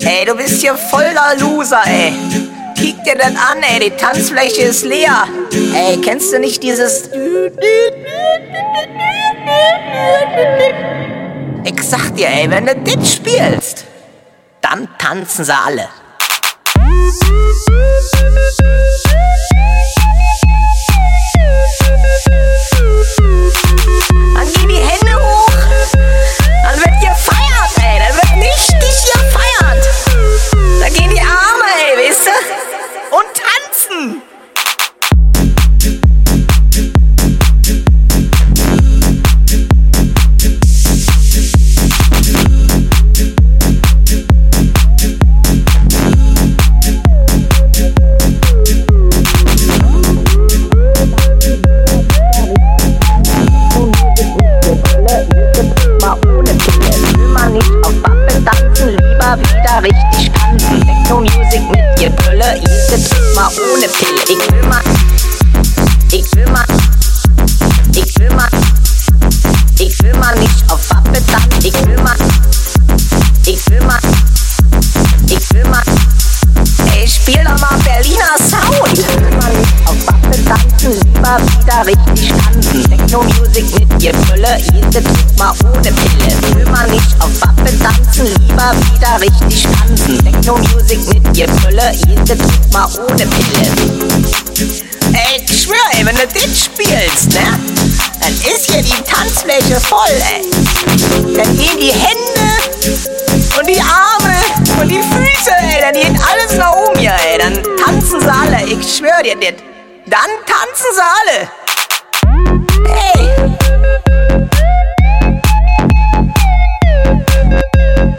Ey, du bist hier voller Loser, ey. Kick dir das an, ey, die Tanzfläche ist leer. Ey, kennst du nicht dieses... Ich sag dir, ey, wenn du das spielst, dann tanzen sie alle. Dann geh die Hände hoch. Sipp mal ohne Pille. Ich will mal. Ich will mal. Ich will mal. Ich will mal nicht auf Wappe dann. Ich will mal. Ich will mal. Ich will mal. Ich spiel doch mal Berliner Sound. Ich will mal nicht auf Wappe tanzen, lieber wieder richtig tanzen. Techno-Music mit ihr Brille, jede mal ohne Pille. Will man nicht auf Wappe tanzen, lieber wieder richtig tanzen. Techno Music mit ihr Brille, jede Trick mal ohne Pille. Ey, ich schwör, ey, wenn du das spielst, ne? Dann ist hier die Tanzfläche voll, ey. Dann gehen die Hände und die Arme und die Füße, ey. Dann geht alles nach oben hier, ey. Dann tanzen sie alle, ich schwör dir das. Dann tanzen sie alle. Hey. Thank you.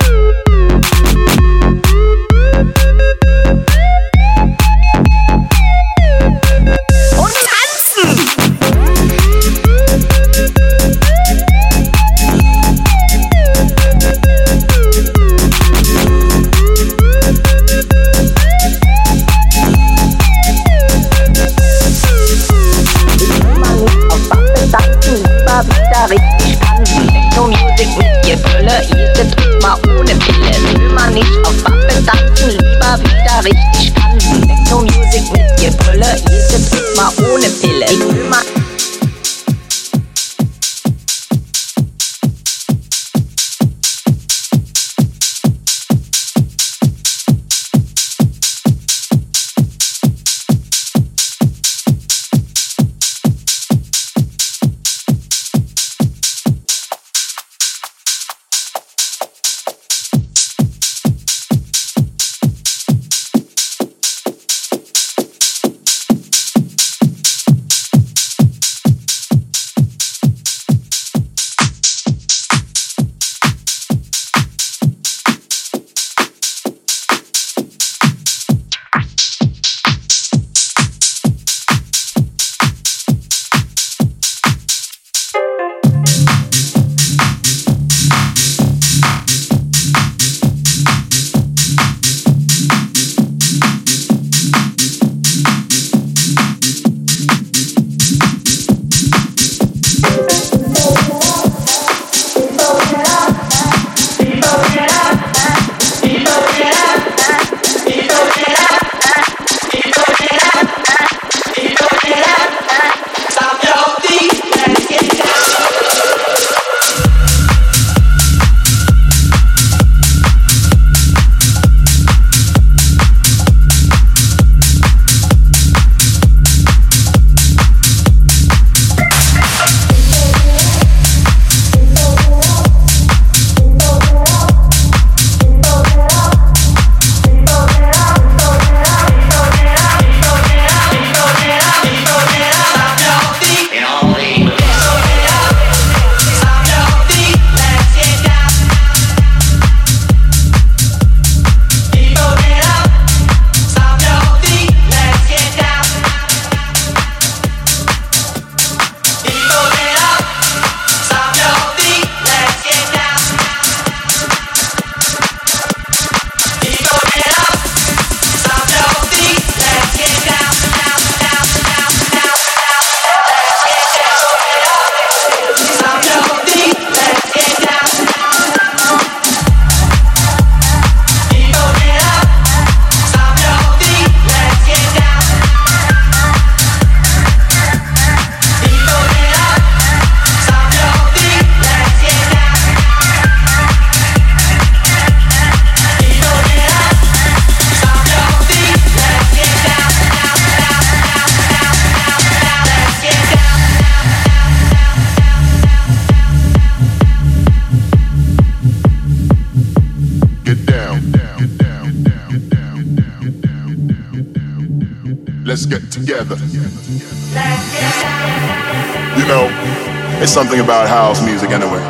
Something about house music anyway.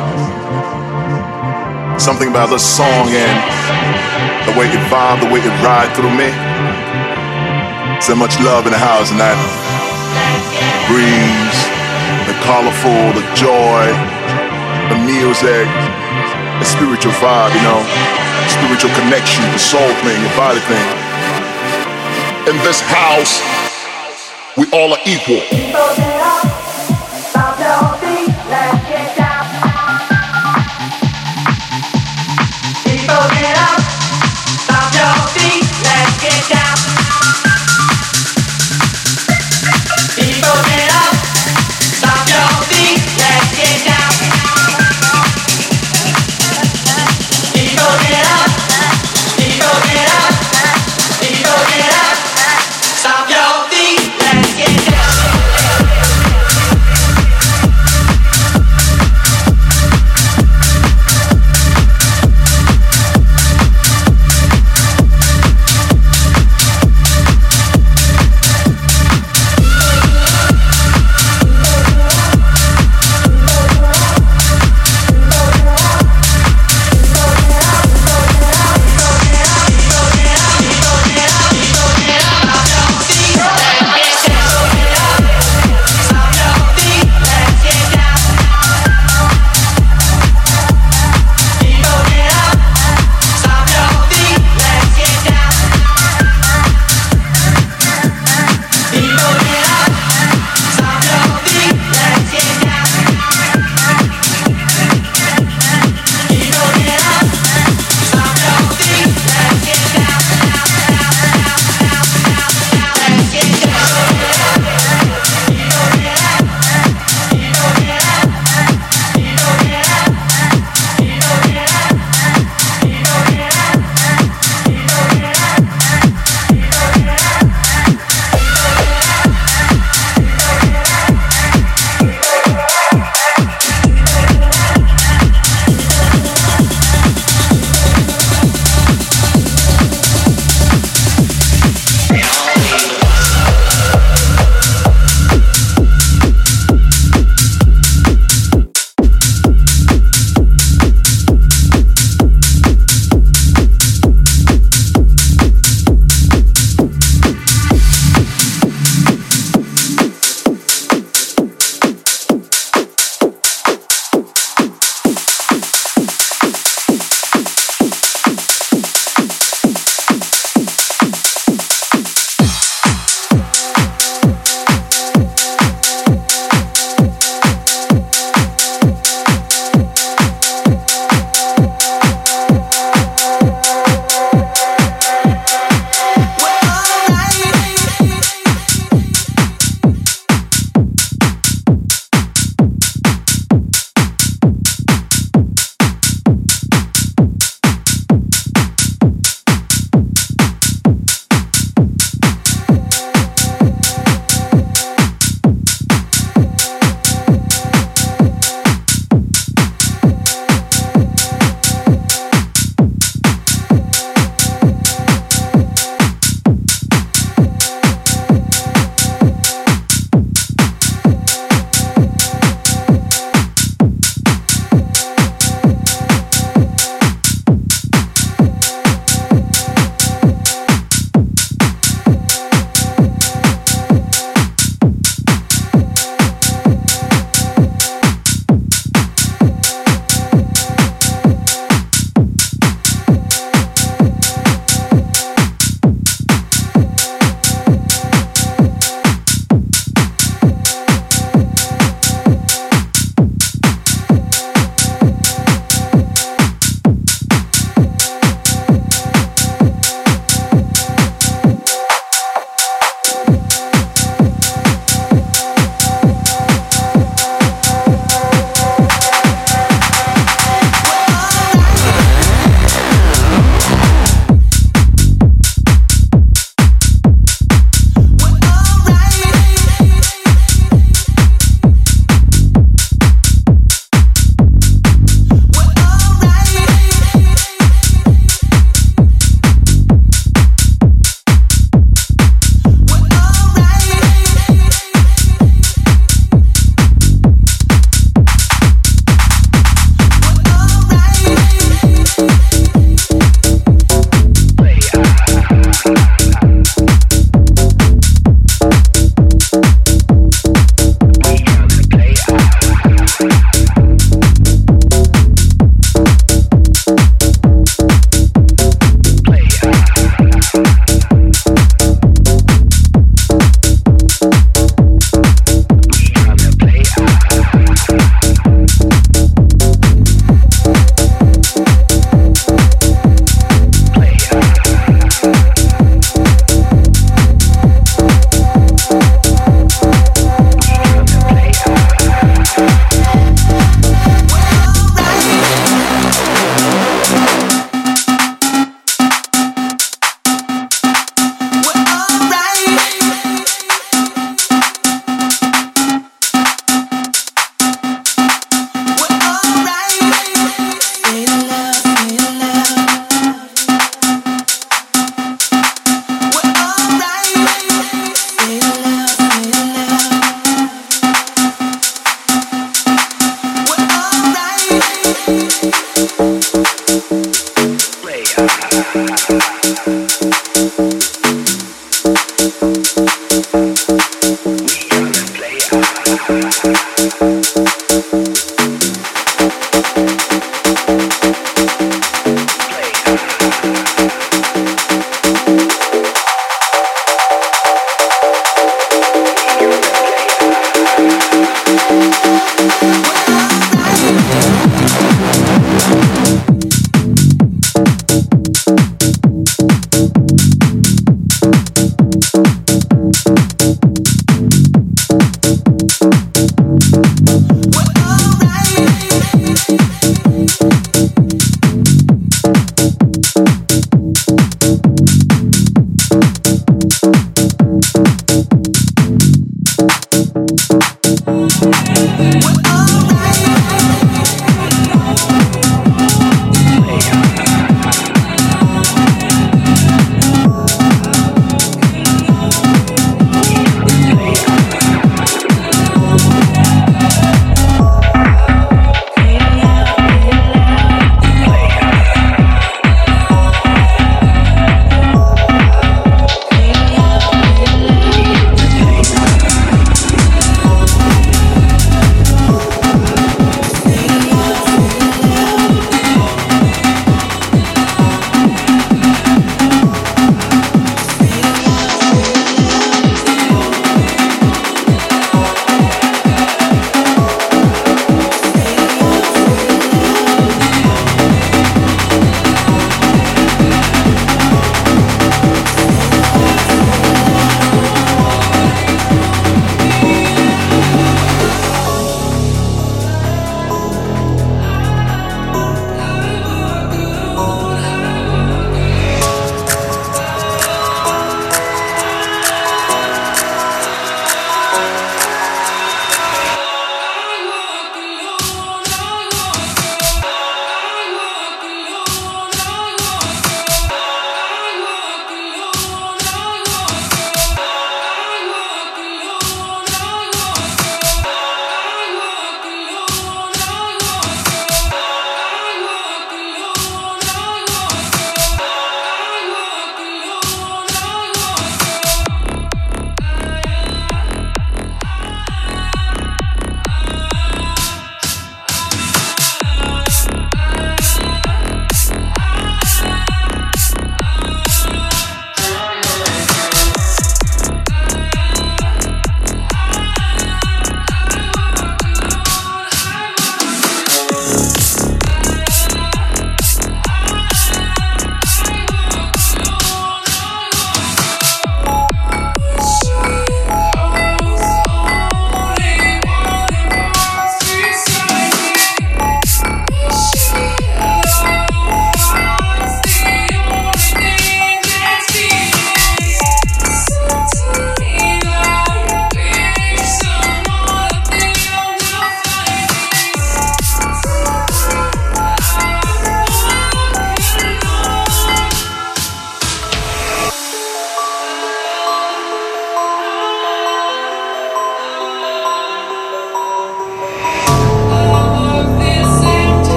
Something about the song and the way it vibe, the way it ride through me. So much love in the house and that breeze, the colorful, the joy, the music, the spiritual vibe, you know, spiritual connection, the soul thing, the body thing. In this house, we all are equal.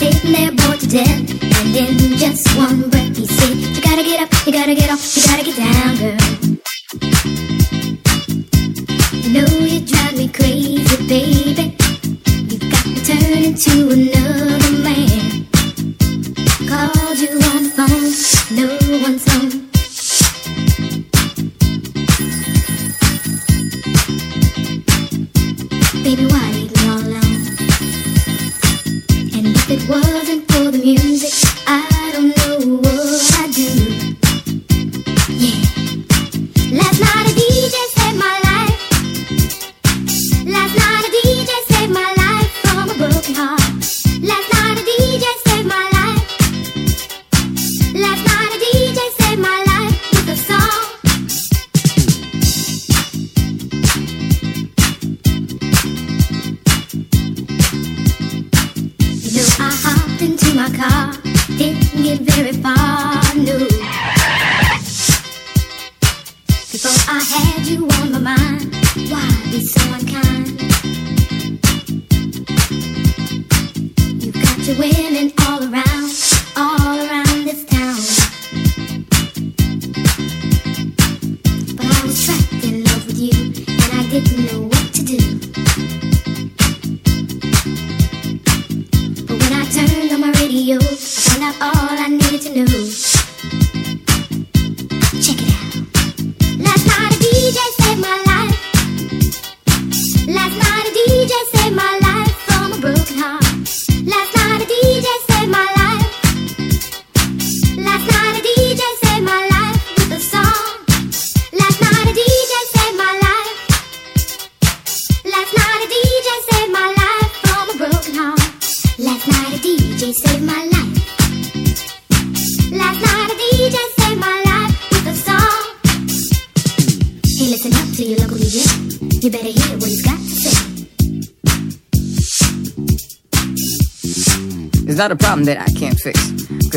sitting there bored to death. And in just one breath, he said, You gotta get up, you gotta get off, you gotta get down, girl. You know you drive me crazy, baby. You got to turn into another.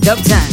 Dub time.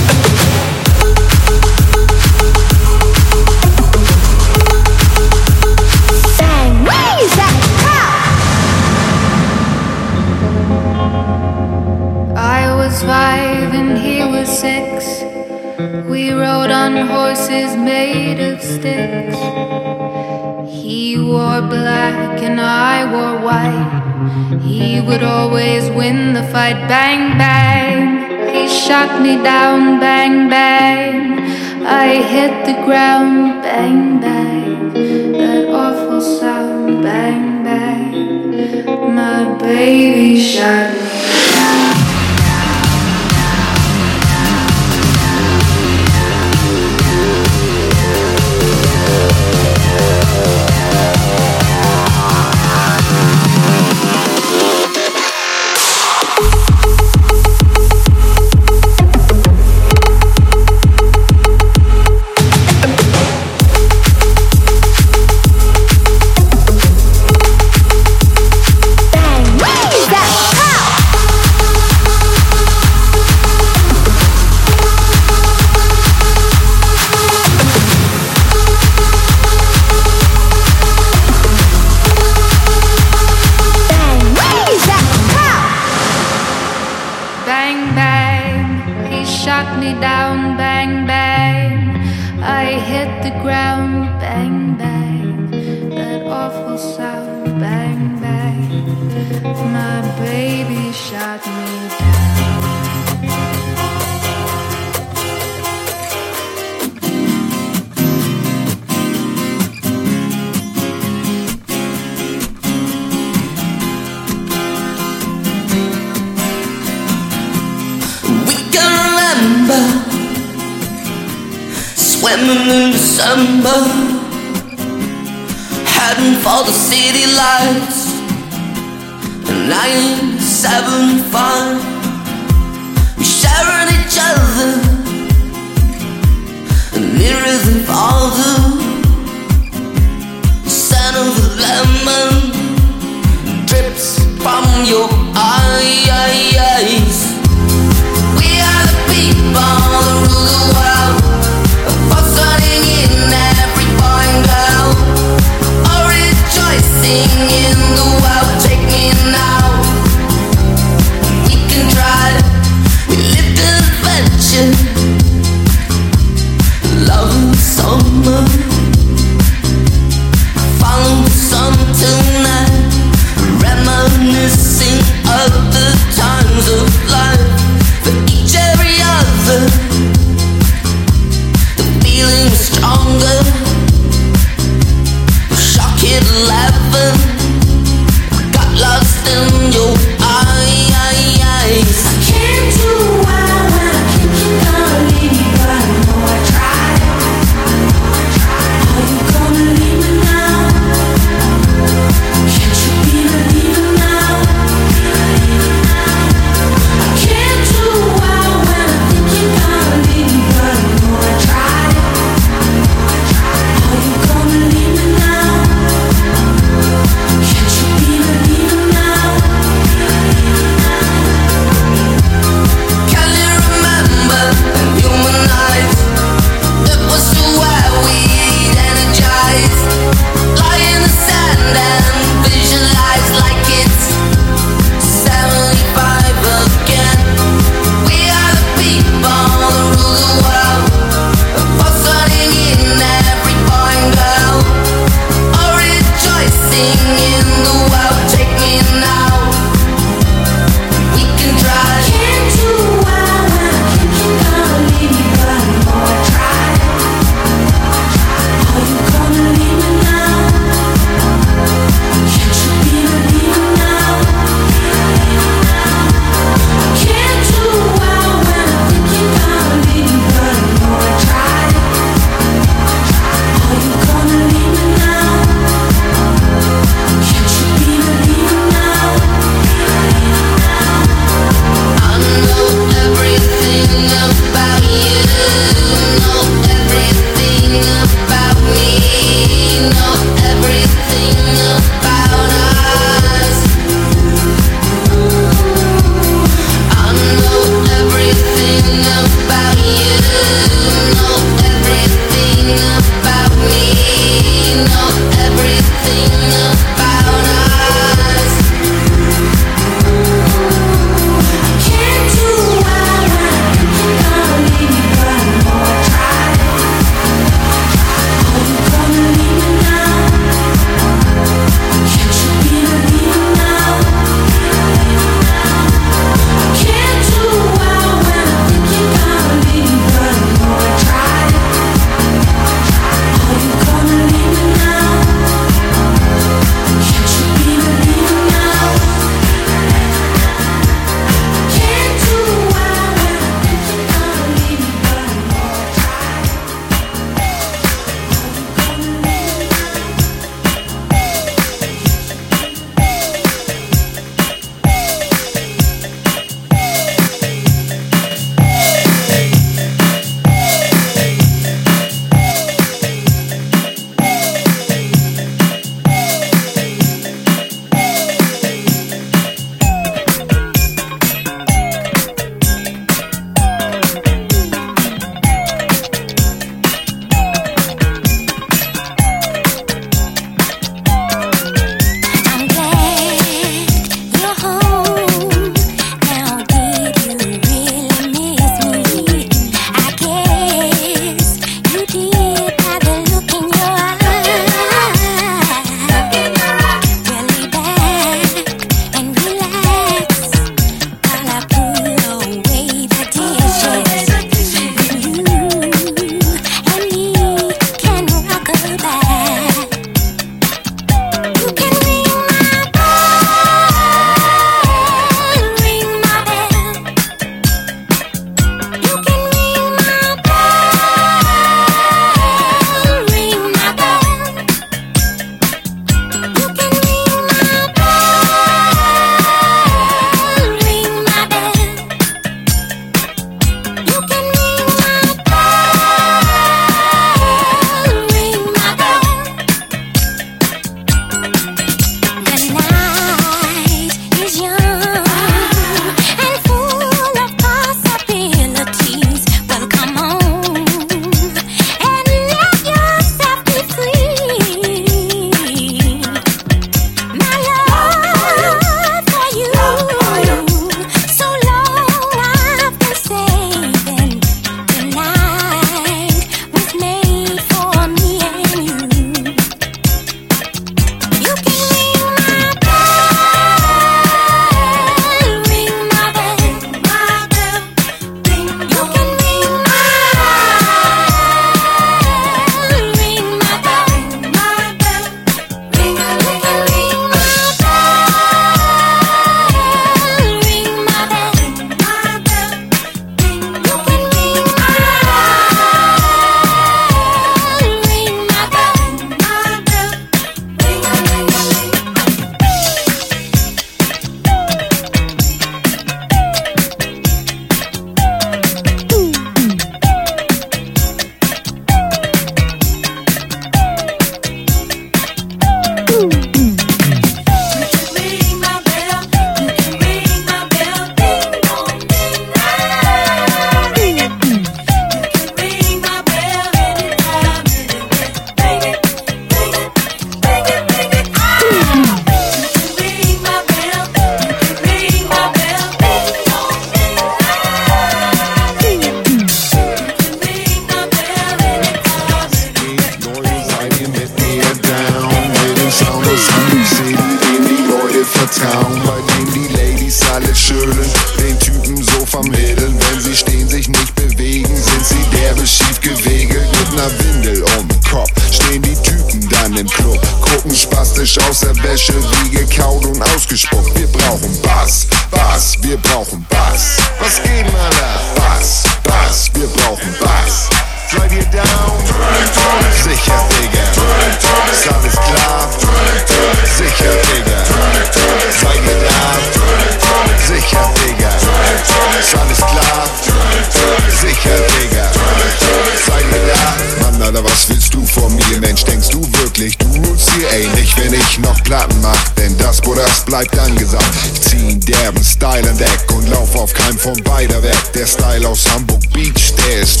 Der Style aus Hamburg Beach, der ist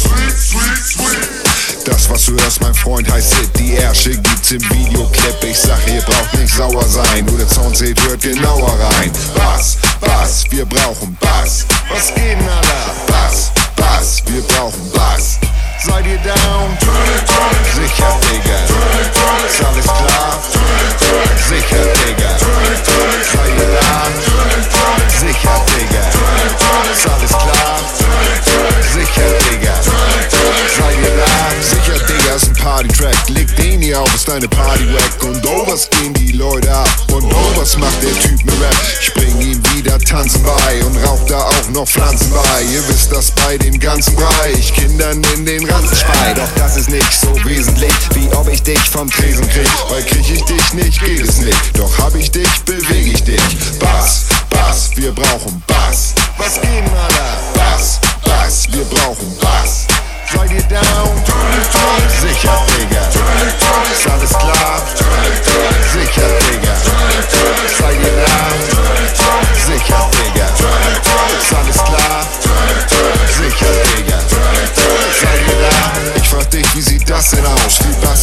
das, was du hörst, mein Freund, heißt Hit. Die Ärsche gibt's im Videoclip. Ich sag, ihr braucht nicht sauer sein. Nur der Sound seht, hört genauer rein. Bass, Bass, wir brauchen Bass. Was geht denn, Alter? Bass, Bass, wir brauchen Bass. Seid ihr down? Sicher, Digga. Ist deine Party-Wack. Und oh, was gehen die Leute ab? Und oh, was macht der Typ mit Rap? Ich bring ihm wieder Tanzen bei und rauch da auch noch Pflanzen bei. Ihr wisst das bei dem ganzen Bereich. Kindern in den Ranzen spei. Doch das ist nicht so wesentlich, wie ob ich dich vom Tresen krieg. Weil krieg ich dich nicht, geht es nicht. Doch hab ich dich, beweg ich dich. Bass, Bass, wir brauchen Bass. Was geht, Alter? Bass, Bass, wir brauchen Bass. Seid ihr down? Sicher, alles klar?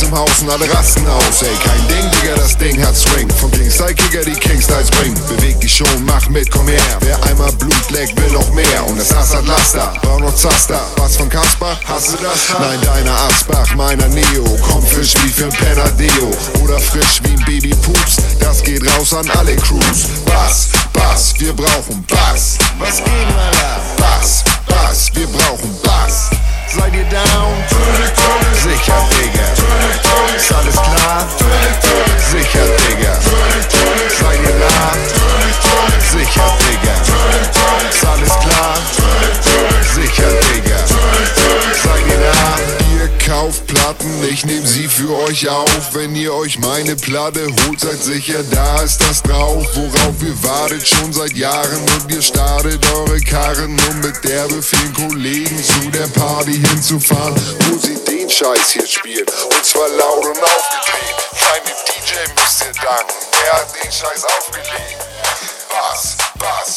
Im Haus und alle rasten aus. Ey, kein Ding, Digga, das Ding hat Swing. Vom Kingstyle-Kicker die Kingstyles. Beweg dich schon, mach mit, komm her. Wer einmal Blut leckt, will noch mehr. Und das Ass hat Laster, braucht noch Zaster. Was von Kasper? Hast du das? Nein, deiner Asbach, meiner Neo. Kommt frisch wie für ein Penadeo. Oder frisch wie ein Baby Pups. Das geht raus an alle Crews. Bass, Bass, wir brauchen Bass. Was geht, Alter? Bass, Bass, wir brauchen Bass. Seid ihr down? Sicher, Digga. Ist alles klar? Sicher, Digga. Seid ihr da? Sicher, Digga. Ist alles klar? Sicher, Digga. Seid ihr da? Ihr kauft Platten, ich nehm sie für euch auf. Wenn ihr euch meine Platte holt, seid sicher, da ist das drauf. Worauf ihr wartet schon seit Jahren und ihr startet eure Karren, um mit derbe vielen Kollegen zu der Party hinzufahren, wo sie den Scheiß hier spielt. Und zwar laut und aufgedreht. Meinem DJ müsst ihr danken, der hat den Scheiß aufgelegt. Bass, Bass,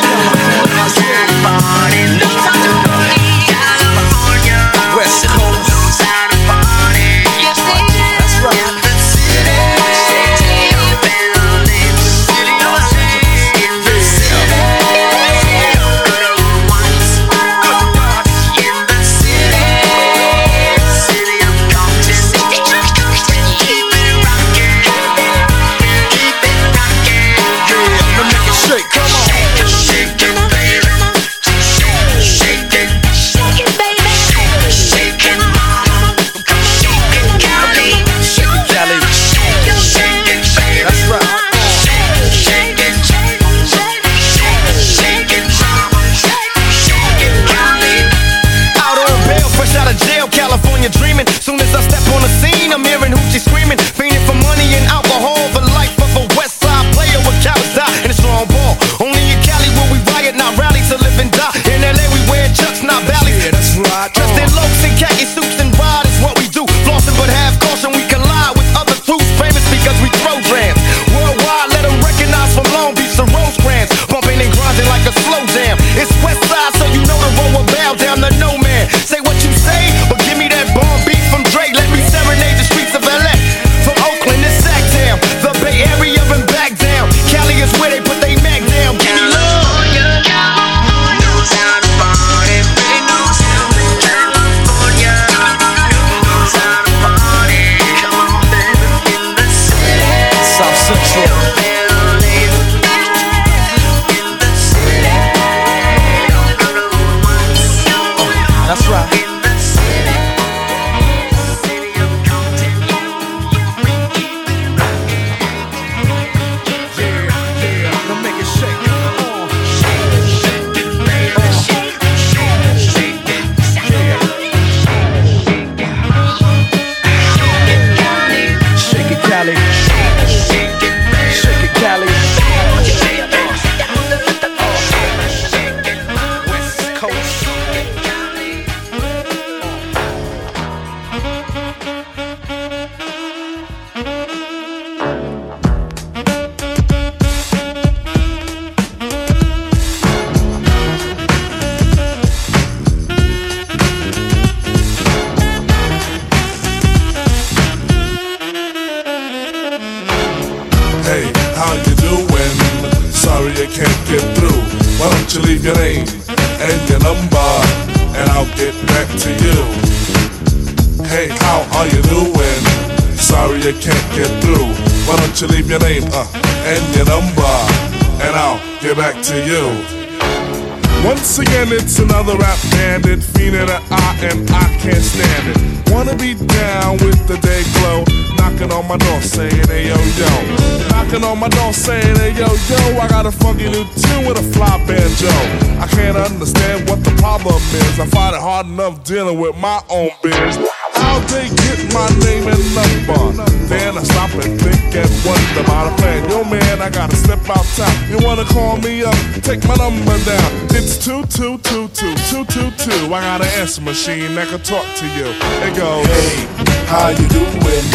machine that can talk to you. It goes, Hey, how you doing?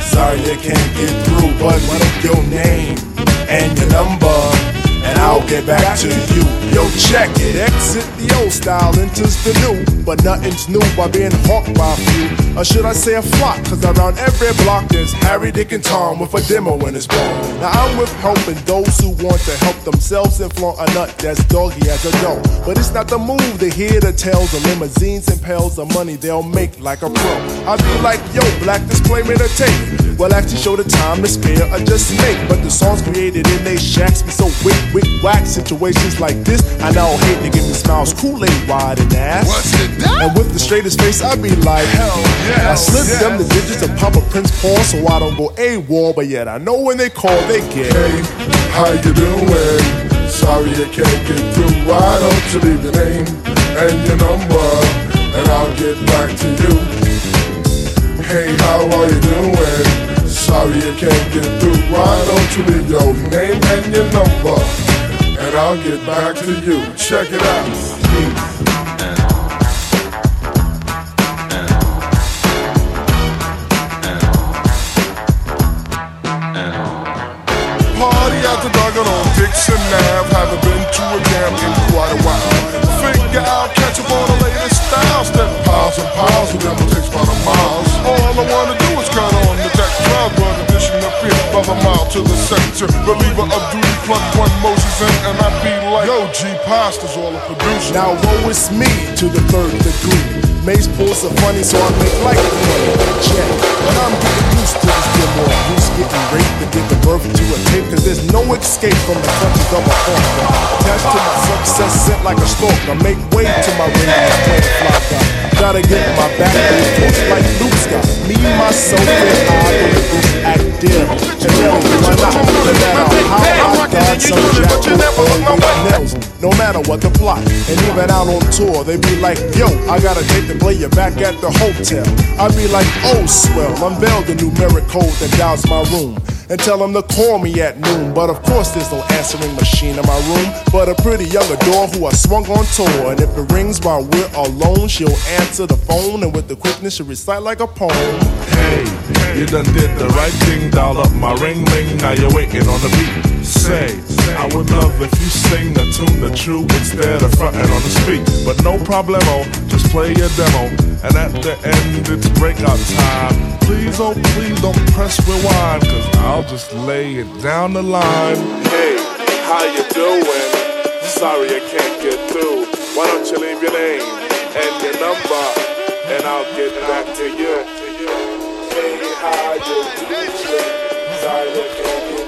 Sorry I can't get through, but what is your name and your number? Get back to you. Yo, check it. Exit the old style, enters the new. But nothing's new by being hawked by a few. Or should I say a flock? Cause around every block there's Harry, Dick, and Tom with a demo in his ball. Now I'm with helping those who want to help themselves and flaunt a nut that's doggy as a dough. But it's not the move to hear the tales of limousines and pails of money they'll make like a pro. I be like, yo, black display made a tape. Well, actually show the time to spare or just make. But the songs created in they shacks be so wick, wick, whack. Situations like this, I now hate to give me smiles, Kool-Aid wide and ass. What's it done? And with the straightest face, I be like, hell yeah. I slip them the digits of Papa Prince Paul so I don't go AWOL, but yet I know when they call, they get. Hey, how you doing? Sorry I can't get through. Why don't you leave your name and your number, and I'll get back to you. Hey, how are you doing? Sorry I can't get through. Why don't you leave your name and your number, and I'll get back to you. Check it out. Party out the dog on Dixon Ave. Haven't been to a jam in quite a while. Figure out, up a mile to the sector. Reliever of duty, plug one Moses in, and I be like, Yo, G Pasta's all a producer. Now woe is me to the third degree. Maze pulls are funny, so I make like the money. Check. But I'm getting used to this deal more. Who's getting raped and giving birth to a tape? Cause there's no escape from the clutches of a hawker. Attached to my success, sent like a stalker. Make way to my ring, fly. Gotta get my back torch like Luke Scott. Me, myself, and I this act deal. And why not? No matter how I got some jack nails. No matter what the plot. And even out on tour, they be like, yo, I got a date to play you back at the hotel. I be like, oh, swell, unveil the numeric code that dials my room. And tell them to call me at noon. But of course, there's no answering machine in my room. But a pretty young adore who I swung on tour. And if it rings while we're alone, she'll answer the phone. And with the quickness, she'll recite like a poem. Hey, you done did the right thing, dial up my ring ring. Now you're waiting on the beat. Say, I would love if you sing the tune the true instead of fronting on the street. But no problemo, oh, just play your demo. And at the end, it's breakout time. Please, oh, please don't press rewind, cause I'll just lay it down the line. Hey, how you doing? Sorry I can't get through. Why don't you leave your name and your number, and I'll get back to you. Hey, how you doing? Sorry I can't get through.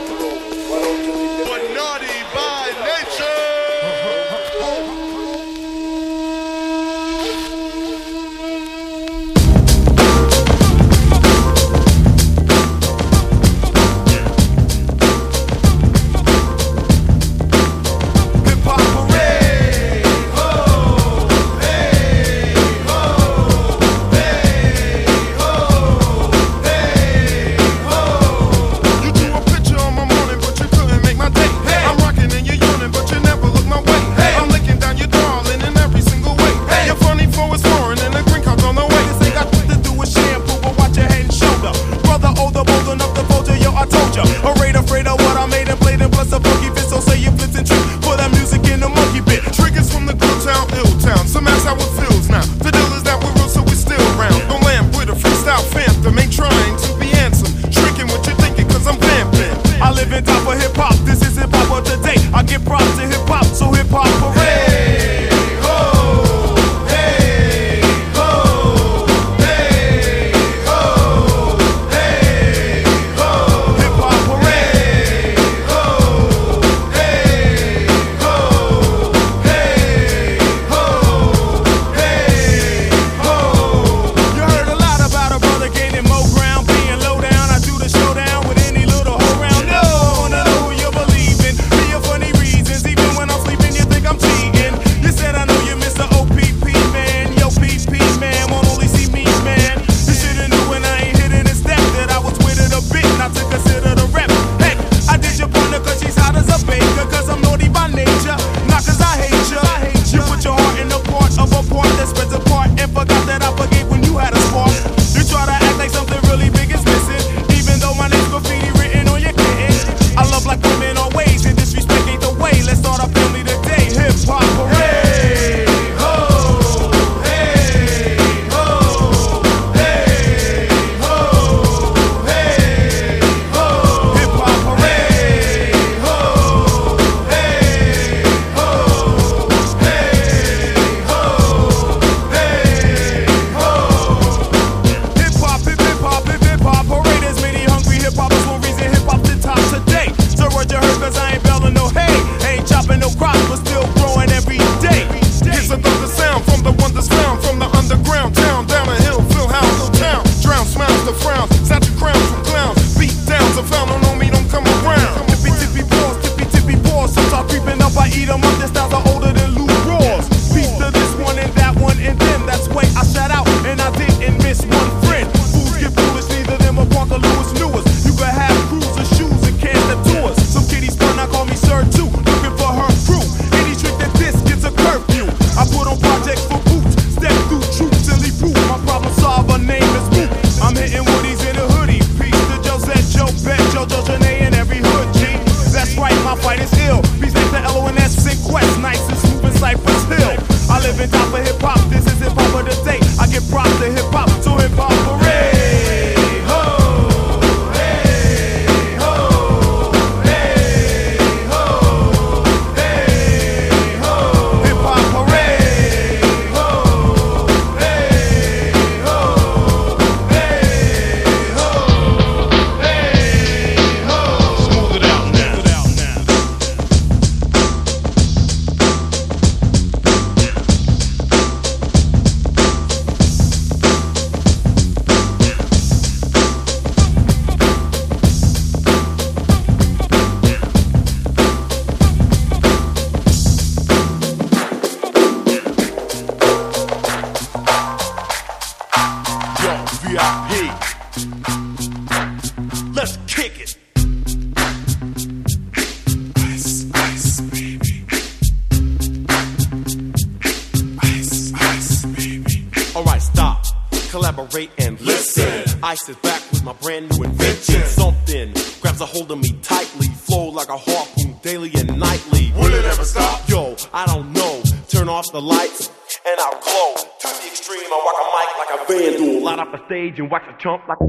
I sit back with my brand new invention. Something grabs a hold of me tightly, flow like a harpoon daily and nightly. Will it ever stop? Yo, I don't know. Turn off the lights and I'll glow. To the extreme, I walk a mic like a vandal. Light up the stage and watch a chump like a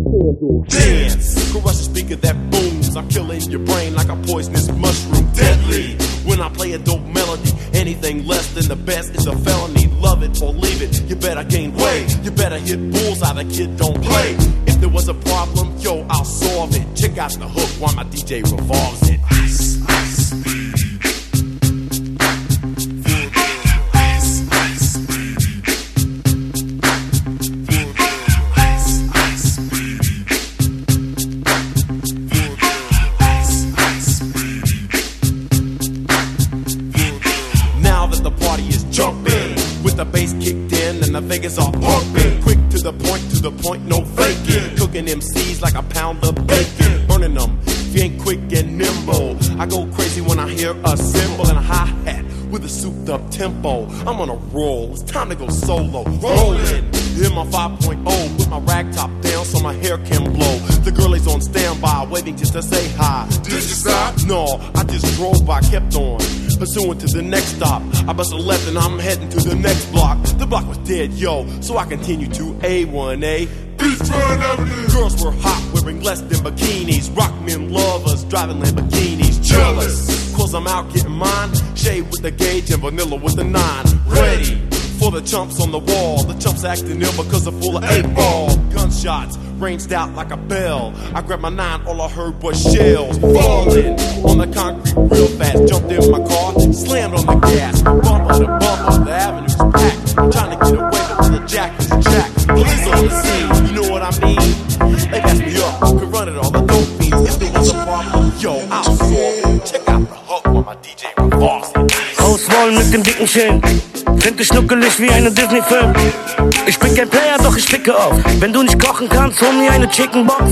yo, so I continue to A1A. Beachfront Avenue. Girls were hot, wearing less than bikinis. Rock men lovers, driving Lamborghinis. Jealous, cause I'm out getting mine. Shade with the gauge and vanilla with the nine. Ready for the chumps on the wall. The chumps acting ill because they're full of eight ball. Gunshots ranged out like a bell. I grabbed my nine, all I heard was shells falling on the concrete real fast. Jumped in my car, slammed on the gas. Bumper to bumper, the avenue's packed. Trying to get away, jack is jacked. Police on the scene, you know what I mean? They gas me up, could run it all the dope fiends. If there was a problem, yo, I'll solve. Check out the hook while my DJ revolves. Ausrollen mit dem dicken Schild. Find dich schnuckelig wie eine Disney-Film. Ich bin kein Player, doch ich sticke auf. Wenn du nicht kochen kannst, hol mir eine Chicken Box.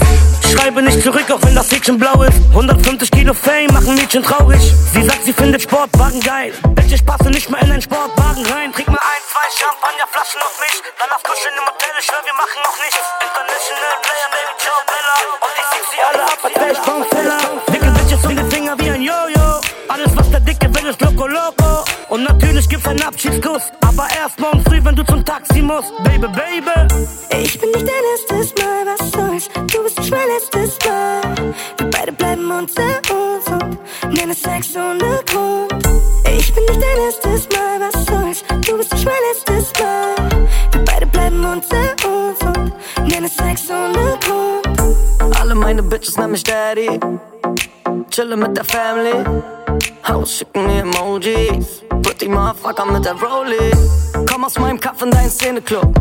Schreibe nicht zurück, auch wenn das Häkchen blau ist. 150 Kilo Fame machen Mädchen traurig. Sie sagt, sie findet Sportwagen geil. Bitch, ich passe nicht mehr in einen Sportwagen rein. Trink mal ein, zwei Champagnerflaschen auf mich. Dann auf Kuscheln im Hotel, ich schwör, wir machen noch nichts. International Player, Baby, ciao, Bella. Und ich sieg sie alle ab, als wär ich Bankteller. Dicke Bitches um den Finger wie ein Jojo. Alles, was der Dicke will, ist Loco Loco. Und natürlich gibt's einen Abschiedskuss. Aber erst morgen früh, wenn du zum Taxi musst. Baby, Baby. Ich bin nicht dein erstes Mal, was soll's? Du bist nicht mein letztes Mal. Wir beide bleiben unter uns und nennen es Sex ohne Grund. Nicht dein erstes Mal, was soll's? Du bist nicht mein letztes Mal. Wir beide bleiben unter uns. Alle meine Bitches nennen mich Daddy. Chille mit der Family. Emojis. Pretty Motherfucker mit der Rollie. Komm aus meinem Kaff in deinen Szeneclub.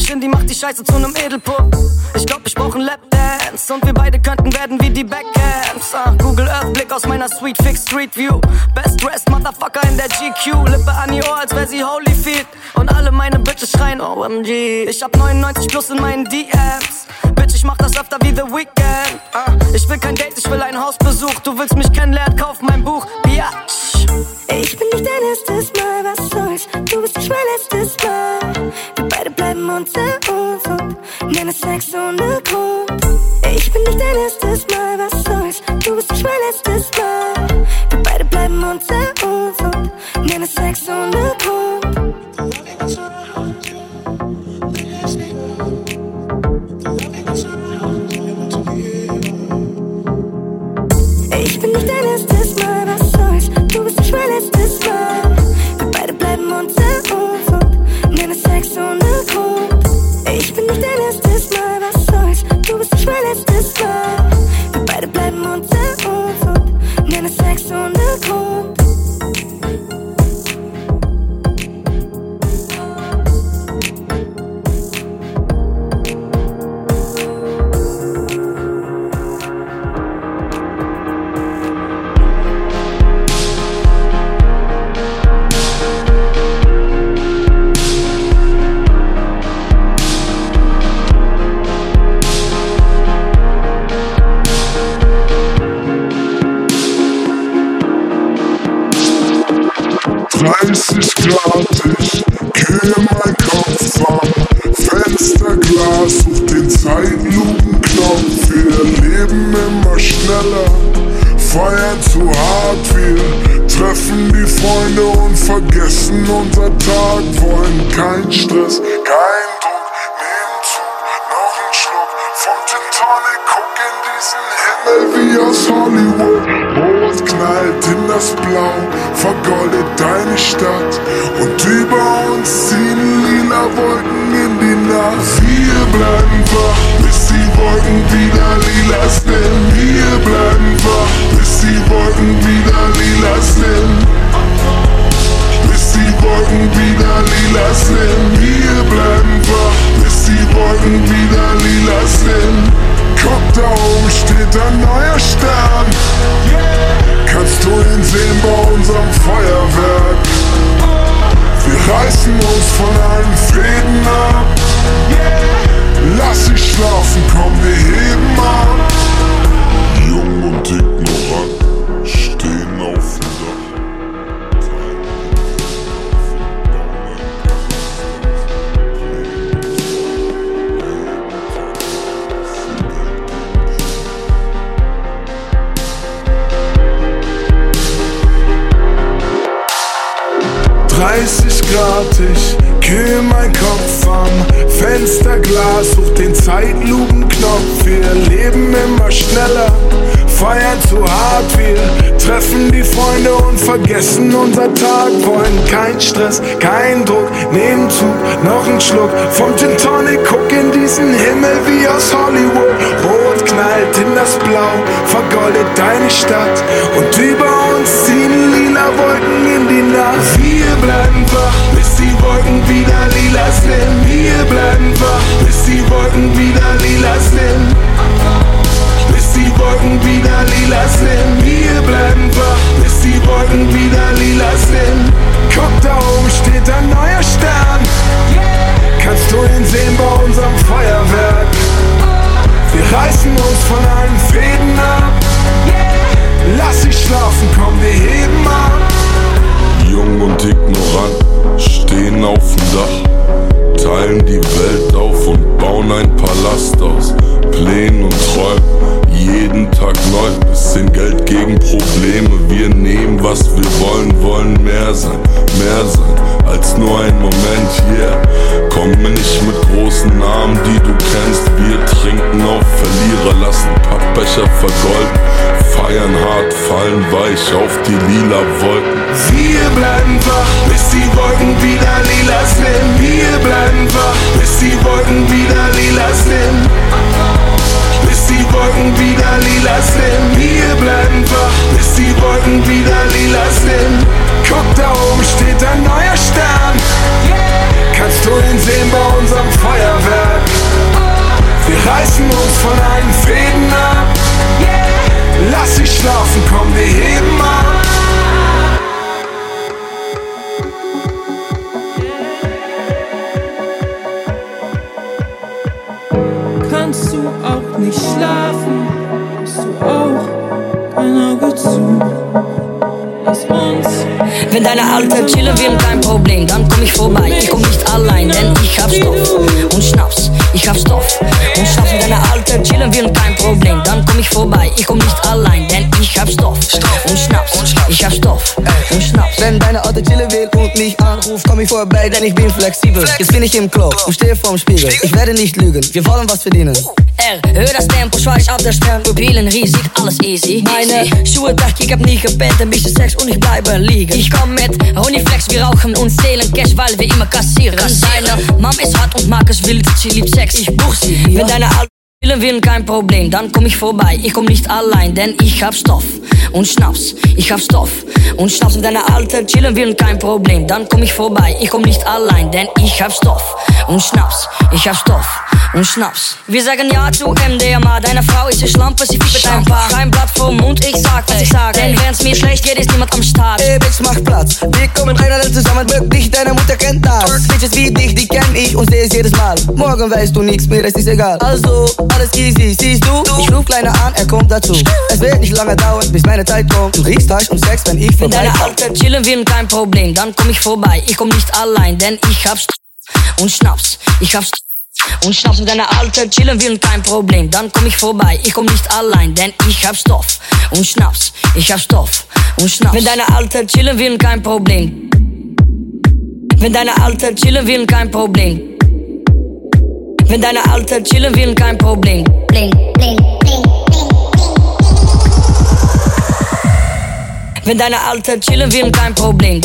Shindy macht die Scheiße zu nem Edelpup. Ich glaub, ich brauch einen Lapdance. Und wir beide könnten werden wie die Backhands. Ah, Google Earth, Blick aus meiner Sweet Fix Street View. Best dressed Motherfucker in der GQ. Lippe an ihr Ohr, als wär sie Holyfield. Und alle meine Bitches schreien OMG. Ich hab 99 plus in meinen DMs. Bitch, ich mach das öfter wie The Weeknd. Ah, ich will kein Date, ich will einen Hausbesuch. Du willst mich kennenlernen, kauf mein Buch. Biatch. Ich bin nicht dein erstes Mal, was soll's? Du bist nicht mein letztes Mal. Wir beide bleiben unter uns und nennen Sex ohne Grund. Ich bin nicht dein erstes Mal, was soll's? Du bist nicht mein letztes Mal. Wir beide bleiben unter uns und nennen Sex ohne Grund. Ich bin nicht dein erstes soon as Grad, ich kühl mein Kopf ab, Fenster Fensterglas, sucht den Zeitlupenknopf. Wir leben immer schneller, feiern zu hart. Wir treffen die Freunde und vergessen unser Tag. Wollen kein Stress, kein Druck, nehmen Zug, noch ein Schluck vom Gin. Guck in diesen Himmel wie aus Hollywood. Rot knallt in das Blau, vergoldet deine Stadt. Und über uns ziehen lila Wolken in die Nacht. Wir bleiben wach, bis die Wolken wieder lila sind. Wir bleiben wach, bis die Wolken wieder lila sind. Bis die Wolken wieder lila sind. Wir bleiben wach, bis die Wolken wieder lila sind. Guck, da oben steht ein neuer Stern. Kannst du ihn sehen bei unserem Feuerwerk? Wir reißen uns von allen Fäden ab. Lass sie schlafen, komm, wir heben ab. Jung und ignorant 30 Grad, ich kühl mein Kopf am Fensterglas, such den Zeitlupenknopf. Wir leben immer schneller, feiern zu hart. Wir treffen die Freunde und vergessen unser Tag. Wollen kein Stress, kein Druck, nehmen Zug, noch ein Schluck vom Gin. Guck in diesen Himmel wie aus Hollywood. Rot knallt in das Blau, vergoldet deine Stadt. Und über uns ziehen lila Wolken in die Nacht. Wir bleiben wach, bis die Wolken wieder lila sind. Wir bleiben wach, bis die Wolken wieder lila sind. Bis die Wolken wieder lila sind. Wir bleiben wach, bis die Wolken wieder lila sind. Guck, da oben steht ein neuer Stern. Kannst du ihn sehen bei unserem Feuerwerk? Wir reißen uns von allen Fäden ab. Lass sie schlafen, komm, wir heben ab. Jung und ignorant mehr sein, mehr sein als nur ein Moment. Yeah, komm nicht mit großen Namen, die du kennst. Wir trinken auf Verlierer, lassen Pappbecher vergolden. Feiern hart, fallen weich auf die lila Wolken. Wir bleiben wach, bis die Wolken wieder lila sind. Wir bleiben wach, bis die Wolken wieder lila sind. Bis die Wolken wieder lila sind. Wir bleiben wach, bis die Wolken wieder lila sind. Da oben steht ein neuer Stern. Kannst du ihn sehen bei unserem Feuerwerk? Wir reißen uns von allen Fäden ab. Lass sie schlafen, komm, wir heben ab. Kannst du auch nicht schlafen? Hast du auch ein Auge zu? Lass uns Wenn deine Alte chillen will, kein Problem, dann komm ich vorbei. Ich komm nicht allein, denn ich hab Stoff und Schnaps. Ich hab Stoff und Schnaps. Wenn deine Alte chillen will, kein Problem, dann komm ich vorbei. Ich komm nicht allein, denn ich hab Stoff und Schnaps. Ich hab Stoff und Schnaps. Wenn deine Alte chillen will und mich anruft, komm ich vorbei, denn ich bin flexibel. Jetzt bin ich im Klo und stehe vorm Spiegel. Ich werde nicht lügen, wir wollen was verdienen. R, hör das Tempo, schweiß auf der. Pupillen riesig, alles easy. Meine Schuhe dacht, ich hab nie gepennt, ein bisschen Sex und ich bleibe liegen. Ich komm mit Honeyflex, wir rauchen und zählen Cash, weil wir immer kassieren. Deine Mom ist hart und mag es wild, sie liebt Sex, ich buch sie. Wenn deine Alte chillen will, kein Problem, dann komm ich vorbei. Ich komm nicht allein, denn ich hab Stoff und Schnaps. Ich hab Stoff und Schnaps. Wenn deine Alte chillen will, kein Problem, dann komm ich vorbei. Ich komm nicht allein, denn ich hab Stoff und Schnaps. Ich hab Stoff und Schnaps. Wir sagen ja zu MDMA, deine Frau ist eine Schlampe, sie fiebt ein paar. Kein Blatt vom Mund, ich sag, was ich sag. Denn wenn's mir schlecht geht, ist niemand am Start. Ey, Bitch, mach Platz. Wir kommen rein alle zusammen, wirklich, deine Mutter kennt das. Bitches wie dich, die kenn ich und seh es jedes Mal. Morgen weißt du nichts, mir ist es egal. Also, alles easy, siehst du? Ich ruf Kleiner an, er kommt dazu. Es wird nicht lange dauern, bis meine Zeit kommt. Du riechst Hasch und Sex, wenn ich Wenn vorbei deine Alte chillen will, kein Problem, dann komm ich vorbei. Ich komm nicht allein, denn ich hab Stoff und Schnaps. Ich hab Stoff und Schnaps mit deiner Alte chillen will kein Problem. Dann komm ich vorbei, ich komm nicht allein, denn ich hab Stoff und Schnaps. Ich hab Stoff und Schnaps. Wenn deine Alte chillen will, kein Problem. Wenn deine Alte chillen will, kein Problem. Wenn deine Alte chillen will, kein Problem. Bling, bling, bling. Wenn deine Alte chillen will, kein Problem.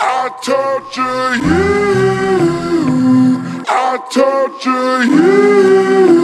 I torture you. Torture you.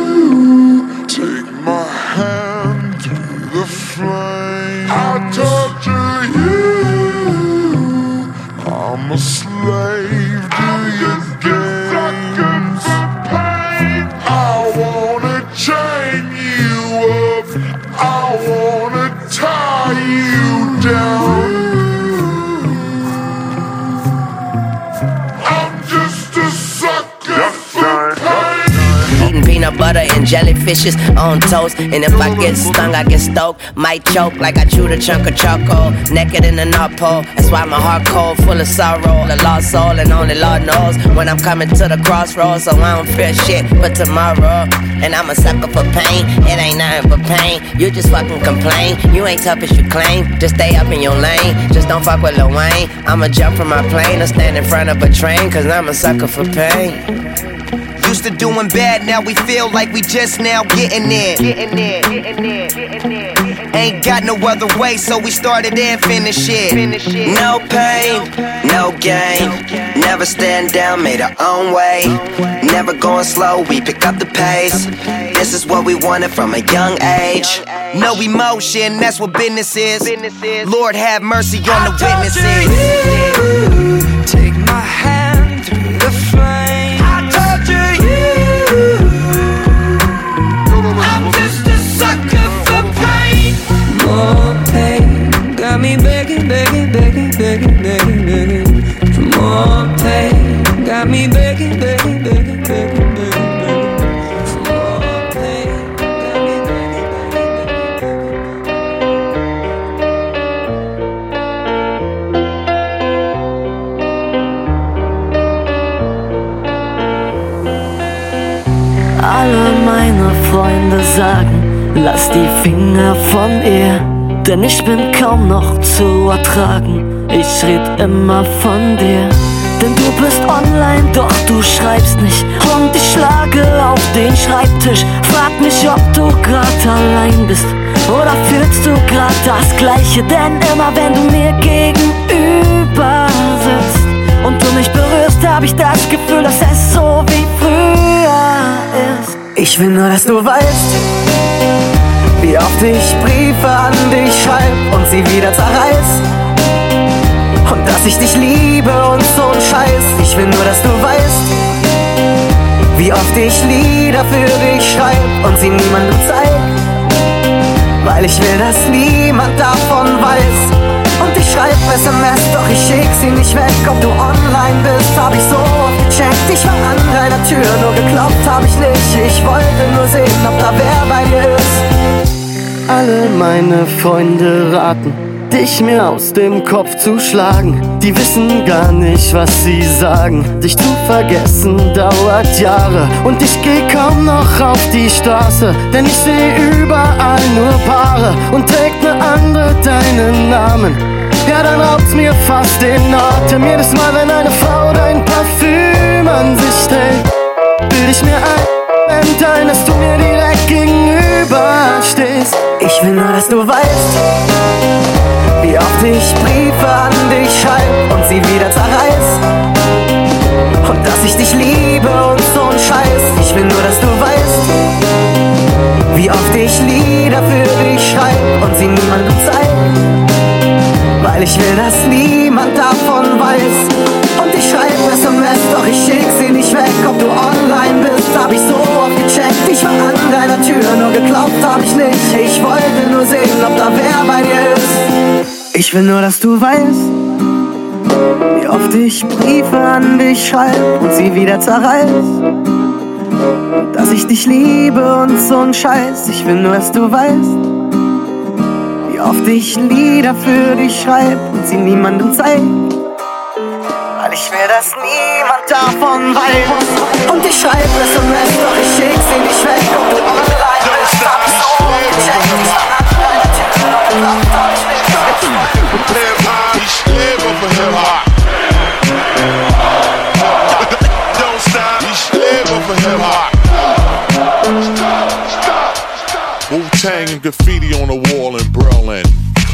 Peanut butter and jellyfishes on toast. And if I get stung, I get stoked. Might choke like I chewed a chunk of charcoal. Naked in the North Pole. That's why my heart cold, full of sorrow. A lost soul, and only Lord knows when I'm coming to the crossroads. So I don't fear shit but tomorrow. And I'm a sucker for pain. It ain't nothing but pain. You just fucking complain. You ain't tough as you claim. Just stay up in your lane. Just don't fuck with Lil Wayne. I'ma jump from my plane or stand in front of a train. Cause I'm a sucker for pain. Used to doing bad, now we feel like we just now getting there. Getting there, getting there, getting there. Ain't got no other way, so we started and finished it. No pain, no gain. Never stand down, made our own way. Never going slow, we pick up the pace. This is what we wanted from a young age. No emotion, that's what business is. Lord have mercy on the witnesses. Take my hand More pain got me begging, begging, begging, begging, begging, begging for more pain. Got me begging, lass die Finger von ihr, denn ich bin kaum noch zu ertragen. Ich red immer von dir, denn du bist online, doch du schreibst nicht. Und ich schlage auf den Schreibtisch, frag mich, ob du grad allein bist. Oder fühlst du grad das Gleiche? Denn immer wenn du mir gegenüber sitzt und du mich berührst, hab ich das Gefühl, dass es so wie früher ist. Ich will nur, dass du weißt, wie oft ich Briefe an dich schreib und sie wieder zerreiß. Und dass ich dich liebe und so ein Scheiß. Ich will nur, dass du weißt, wie oft ich Lieder für dich schreib und sie niemandem zeig. Weil ich will, dass niemand davon weiß. Und ich schreib SMS, doch ich schick sie nicht weg. Ob du online bist, hab ich so oft gecheckt. Ich war an deiner Tür, nur geklopft hab ich nicht. Ich wollte nur sehen, ob da wer bei dir ist. Alle meine Freunde raten, dich mir aus dem Kopf zu schlagen. Die wissen gar nicht, was sie sagen. Dich zu vergessen dauert Jahre. Und ich geh kaum noch auf die Straße, denn ich seh überall nur Paare. Und trägt ne andere deinen Namen. Ja, dann raubt's mir fast den Atem. Jedes Mal, wenn eine Frau dein Parfüm an sich trägt, bild ich mir ein, ein, dass du mir direkt gegenüber stehst. Ich will nur, dass du weißt, wie oft ich Briefe an dich schreib und sie wieder zerreiß. Und dass ich dich liebe und so ein Scheiß. Ich will nur, dass du weißt, wie oft ich Lieder für dich schreib und sie niemandem zeig. Weil ich will, dass niemand davon weiß. Und ich schreib SMS, doch ich schick sie nicht weg. Ob du online bist, hab ich so. Ich war an deiner Tür, nur geklopft hab ich nicht. Ich wollte nur sehen, ob da wer bei dir ist. Ich will nur, dass du weißt, wie oft ich Briefe an dich schreib und sie wieder zerreiß. dass ich dich liebe und so ein Scheiß. Ich will nur, dass du weißt, wie oft ich Lieder für dich schreib und sie niemandem zeig. Weil ich will, dass niemand davon weiß. Und ich schreib SMS, doch ich schick sie nicht weg. Und du online bist, hab ich so gecheckt. Ich Ich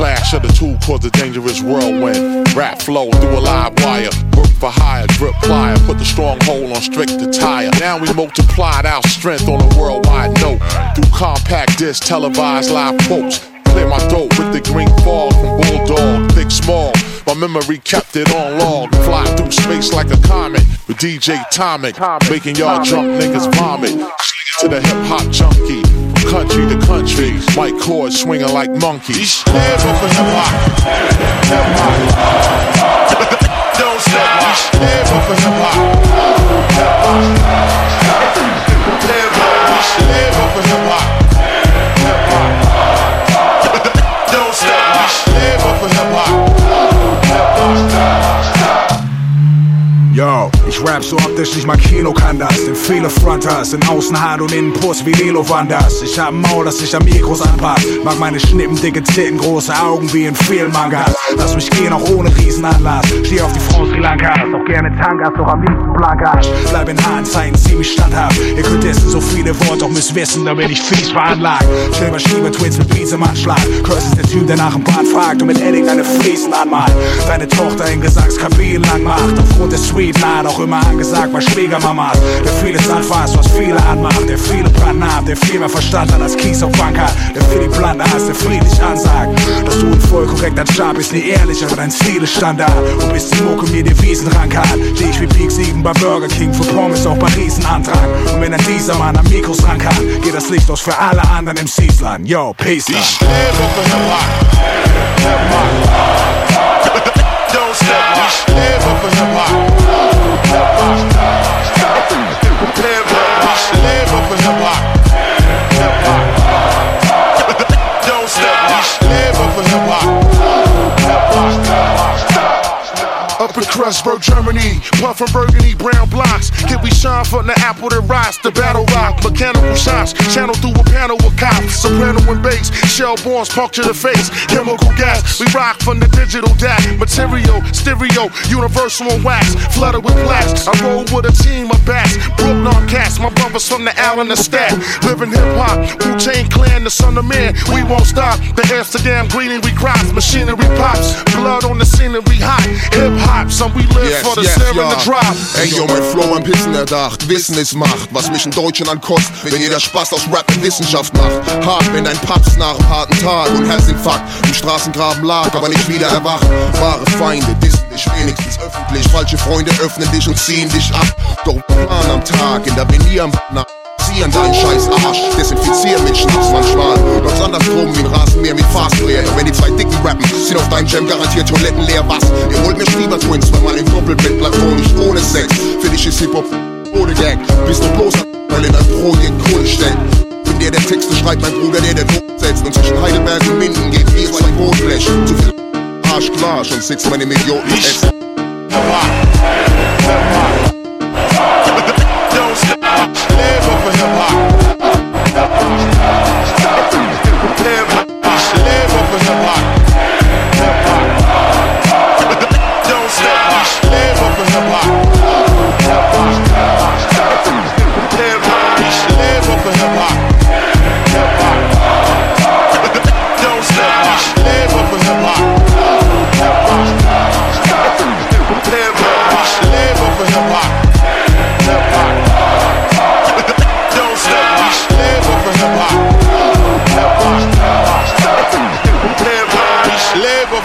Clash of the two caused a dangerous whirlwind. Rap flow through a live wire. Work for hire, grip plier. Put the stronghold on strict attire. Now we multiplied our strength on a worldwide note. Through compact disc, televised live quotes. Clear my throat with the green fog from Bulldog, Big Small. My memory kept it on log. Fly through space like a comet with DJ Tomic. Making y'all drunk niggas vomit. To the hip hop junkie. Country to country. White cords swinging like monkeys. Live for hip hop. Hip hop. Don't stop. Live for hip hop. Live for hip hop. Don't stop. Live for hip hop. Yo, ich rap so optisch, nicht mal Kilo kann das. Denn viele Fronters in außen hart und innen Puss wie Lelo Wanders. Ich hab Maul, das sich an Mikros anpasst. Mag meine Schnippen, dicke Titten, große Augen wie in Fehlmangas. Lass mich gehen, auch ohne Riesenanlass. Steh auf die Frau Sri Lankas, auch gerne Tangas, doch am liebsten Blankas. Bleib in Haaren ziemlich standhaft. Ihr könnt essen so viele Worte, doch müsst wissen, da bin ich fies veranlagt. Stell mal Schieber Twins mit Beats im Anschlag. Curse ist der Typ, der nach dem Bad fragt und mit Edding deine Fliesen anmalt. Deine Tochter in Gesangskabinen lang macht. Aufgrund der Sweet Art auch immer angesagt bei Schwiegermamas. Der vieles anfasst, was viele anmacht. Der viele Plan hat, der viel mehr Verstand hat als Kies auf Bank hat. Der für die hast, der friedlich ansagt. Dass du ein voll korrekter Job bist, nie ehrlich, aber dein Stil ist Standard. Und bis die Mucke mir Devisen rankert, steh ich wie Peak 7 bei Burger King für Pommes auch bei Riesenantrag. Und wenn dann dieser Mann am Mikros ran kann, geht das Licht aus für alle anderen im Land. Yo, peace. Ich lebe für Hip-Hop. Hip-Hop. Don't stop. Ich lebe für Hip-Hop. For hip hop, live for. Hip hop. Don't stop, live for hip hop. Kreuzberg, Germany, puffin' burgundy, brown blocks. Here we shine from the apple that rocks, the battle rock, mechanical shots, channel through a panel with cops, soprano and bass, shell bombs puncture the face, chemical gas. We rock from the digital DAC, material, stereo, universal and wax, flooded with plaques. I roll with a team of bats, Brooklyn cats, my brothers from the Allen the Stack, living hip hop, Wu Chain Clan, the son of man. We won't stop. The Amsterdam we crops, machinery pops, blood on the scenery hot, hip hop. Some we live Yes, for the yes, serum ja. the drop. Ey, yo, mein Flow am Pissen erdacht. Wissen ist Macht, was mich in Deutschland kostet, wenn jeder Spaß aus Rap und Wissenschaft macht. Hart, wenn dein Paps nach einem harten Tag und Herzinfarkt im Straßengraben lag, aber nicht wieder erwacht. Wahre Feinde dissen dich wenigstens öffentlich. Falsche Freunde öffnen dich und ziehen dich ab. Doch Plan am Tag, in der Venier am nach an deinen scheiß Arsch. Desinfizier mit Schnaps manchmal. Läufst andersrum wie ein Rasenmäher mit Fastplayer. Doch wenn die zwei Dicken rappen, sind auf deinem Jam garantiert Toiletten leer. Was? Ihr holt mir Schieber Twins, weil man im Doppelbett bleibt nicht ohne Sex. Für dich ist Hip-Hop ohne Gag. Bist du bloß weil in dein Projekt Grund steckt. Der, der Texte schreibt, mein Bruder, der der Druck setzt. Und zwischen Heidelberg und Minden geht wie zwei Brotblech. Zu viel Arsch klar, schon sitzt man im Idioten essen. Don't stop. hip hop.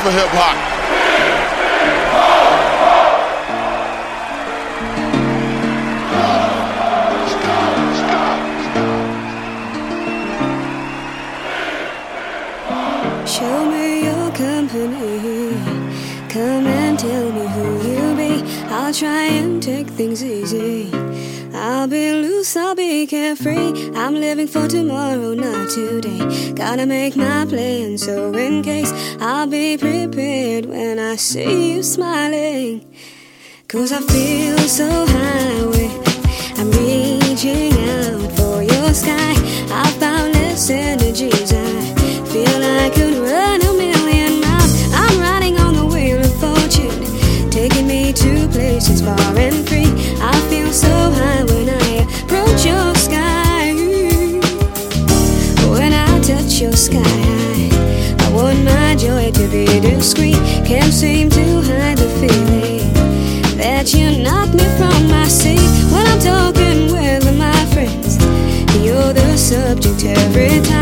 For hip hop. I'm living for tomorrow, not today. Gotta make my plan so in case I'll be prepared when I see you smiling. Cause I feel so high. screen can't seem to hide the feeling that you knocked me from my seat when I'm talking with my friends. You're the subject every time.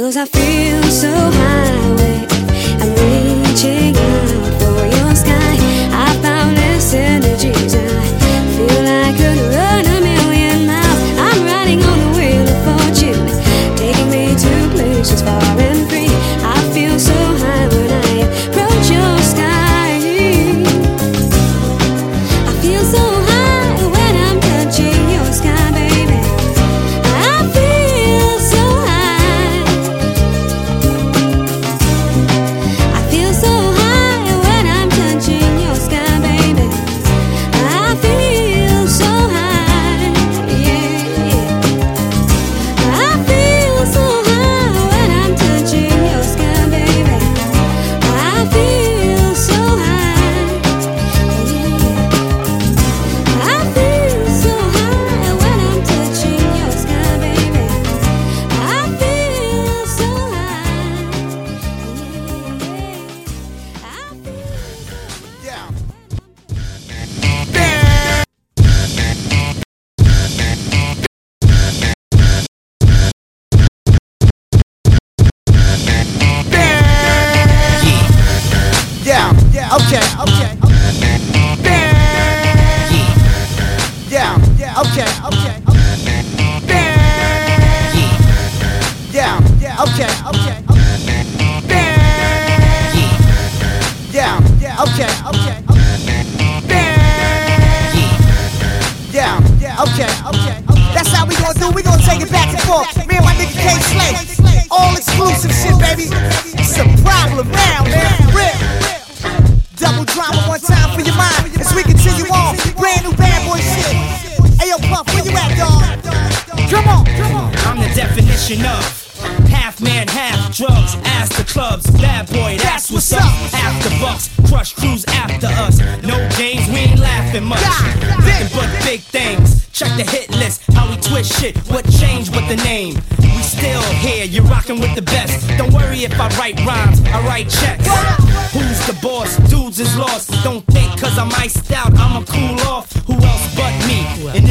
Cause I feel so high, I'm reaching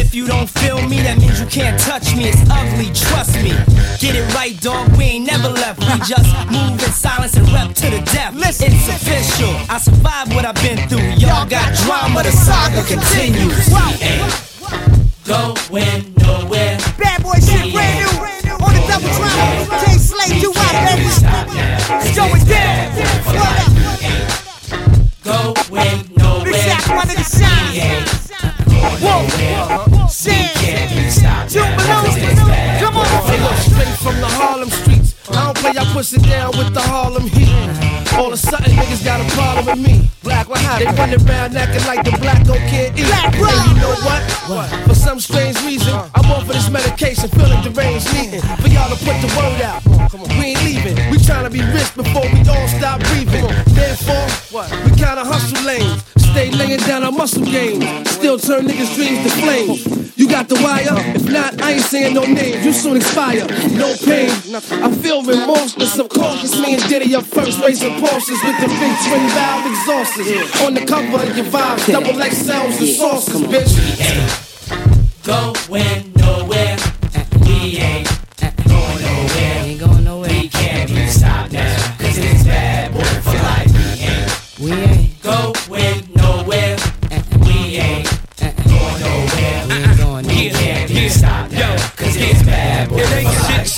If you don't feel me, that means you can't touch me. It's ugly, trust me. Get it right, dog. We ain't never left. We just move in silence and rep to the death. Listen, it's official. I survived what I've been through. Y'all got drama, the saga continues. We ain't going nowhere. Bad boy shit, brand new. Brand new. On the double drama. Jay Slade, you out, baby. It's going down. What up? Nowhere. Big Sack, my nigga, shine. Whoa. Sam. You can't be stopped. Come on, straight from the Harlem Street play, I push pushing down with the Harlem Heat. All of a sudden, niggas got a problem with me. Black, what happened? They running around acting like the black don't care either. Black, bro. And you know what? what? For some strange reason, I'm on for this medication, feeling deranged, needing for y'all to put the word out. We ain't leaving. We trying to be rich before we all stop breathing. Therefore, what? we kinda hustle lanes. Stay laying down our muscle game. Still turn niggas' dreams to flames. You got the wire? If not, I ain't saying no names. You soon expire. No pain. I feel remorseless. Of course, it's me and Diddy up first, raising Porsches with the big twin valve exhausters. On the cover of your vibes, double XLs and saucers, bitch. We ain't going nowhere. We ain't going nowhere.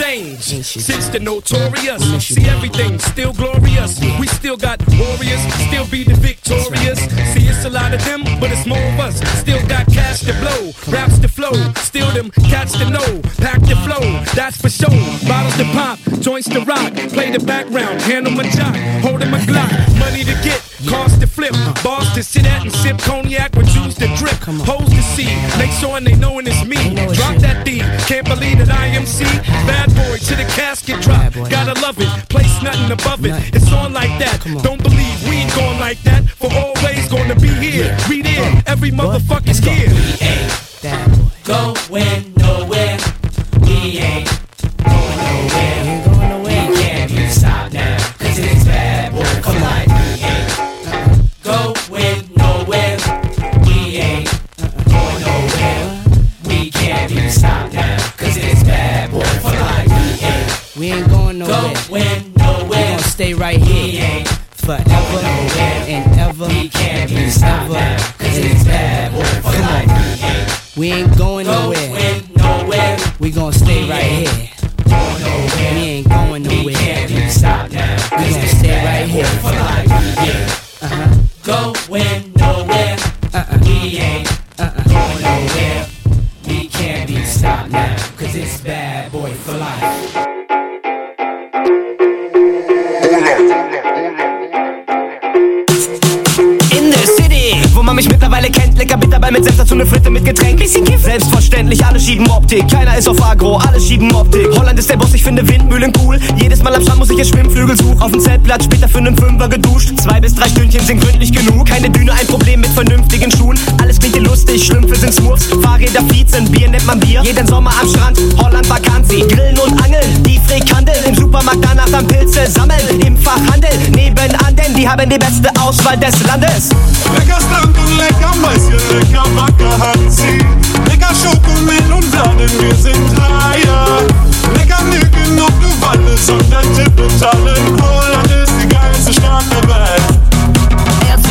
Changed since the notorious. See everything still glorious. We still got warriors, still be the victorious. See it's a lot of them, but it's more of us. Still got cash to blow, raps to flow, still them cats to know. Pack the flow, that's for sure. Bottles to pop, joints to rock. Play the background, handle my jock, holding my Glock. Money to get, cars to flip, bars to sit at and sip cognac with juice to drip. Hoes to see, make sure they knowin' it's me. Drop that D, can't believe that I am C. Bad boy to the casket drop, gotta love it. Place nothing above it, it's on like that. Don't believe we ain't going like that. For always gonna be here, we there, every motherfucker's here. Going stay right here. Forever and ever. We can't be stopped. Cause it's bad boy for life. We ain't going nowhere. Nowhere. We gonna stay right here. We ain't going nowhere. We can't be stopped now. We gonna stay right here. for life. Uh-huh. Going capital. Bitterball mit Senf dazu ne Fritte mit Getränk. Bisschen Kiff. Selbstverständlich, alle schieben Optik. Keiner ist auf Agro, alle schieben Optik. Holland ist der Boss, ich finde Windmühlen cool. Jedes Mal am Strand muss ich ihr Schwimmflügel suchen. Auf dem Zeltplatz später für nen Fünfer geduscht. Zwei bis drei Stündchen sind gründlich genug. Keine Düne, ein Problem mit vernünftigen Schuhen. Alles klingt hier lustig, Schlümpfe sind Smurfs. Fahrräder fließen, Bier nennt man Bier. Jeden Sommer am Strand, Holland Vakanzi. Grillen und Angeln, die Frikandel. Im Supermarkt danach dann Pilze sammeln. Im Fachhandel nebenan, denn die haben die beste Auswahl des Landes. Lecker Strand und lecker Mäuschen, lecker Wacker Hansi. Lecker Schokomelone, wir sind Dreier. Lecker Nücken und du Wallis und der Tippetalen. Holland ist die geilste Stadt der Welt.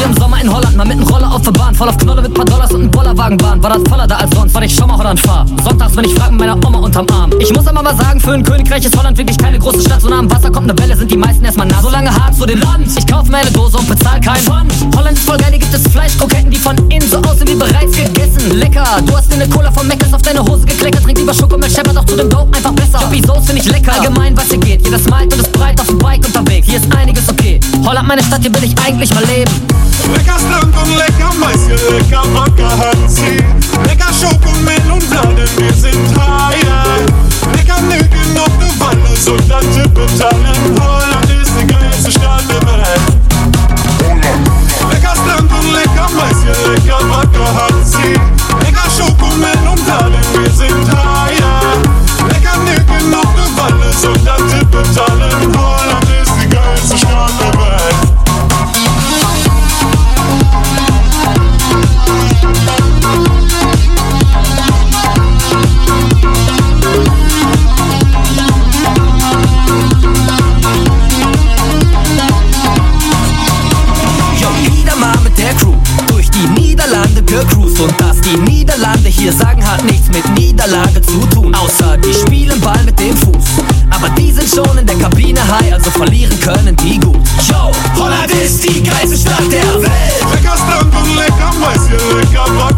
Wir im Sommer in Holland mal mit dem Roller auf der Bahn, voll auf Knolle mit paar Dollars und einem Bollerwagen waren, war das voller da als sonst, weil ich schon mal Holland fahr. Sonntags, wenn ich frag mit meiner Oma unterm Arm. Ich muss aber mal sagen, für ein Königreich ist Holland wirklich keine große Stadt. So nah am Wasser kommt eine Welle, sind die meisten erstmal nah. So lange hart zu dem Land. Ich kauf mir eine Dose und bezahl keinen Pfand. Holland ist voll geil, hier gibt es Fleischkroketten, die von innen so aussehen wie bereits gegessen. Lecker, du hast dir eine Cola von Meckers auf deine Hose gekleckert, trink lieber Schokomilch, scheppert auch zu dem Dope einfach besser. Joppy Soße find ich lecker. Allgemein, was hier geht, jeder smilet und ist breit auf dem Bike unterwegs. Hier ist einiges okay. Holland, meine Stadt, hier will ich eigentlich mal leben. Lecker Strand und lecker Mäuschen, lecker Wacker Hansi. Lecker Schokomelone, wir sind Dreier. Lecker Nücken und du Wallis und der Tippetalen. Holland ist die geilste Stadt der Welt. Lecker Strand und lecker Mäuschen, lecker Wacker Hansi. Lecker Schokomelone, wir sind Dreier. Lecker Nücken und du Wallis und der Die Niederlande hier sagen hat nichts mit Niederlage zu tun, außer die spielen Ball mit dem Fuß. Aber die sind schon in der Kabine high, also verlieren können die gut. Yo, Holland ist die geilste Stadt der Welt. Lecker Stand und lecker Mäuschen, lecker Mäuschen.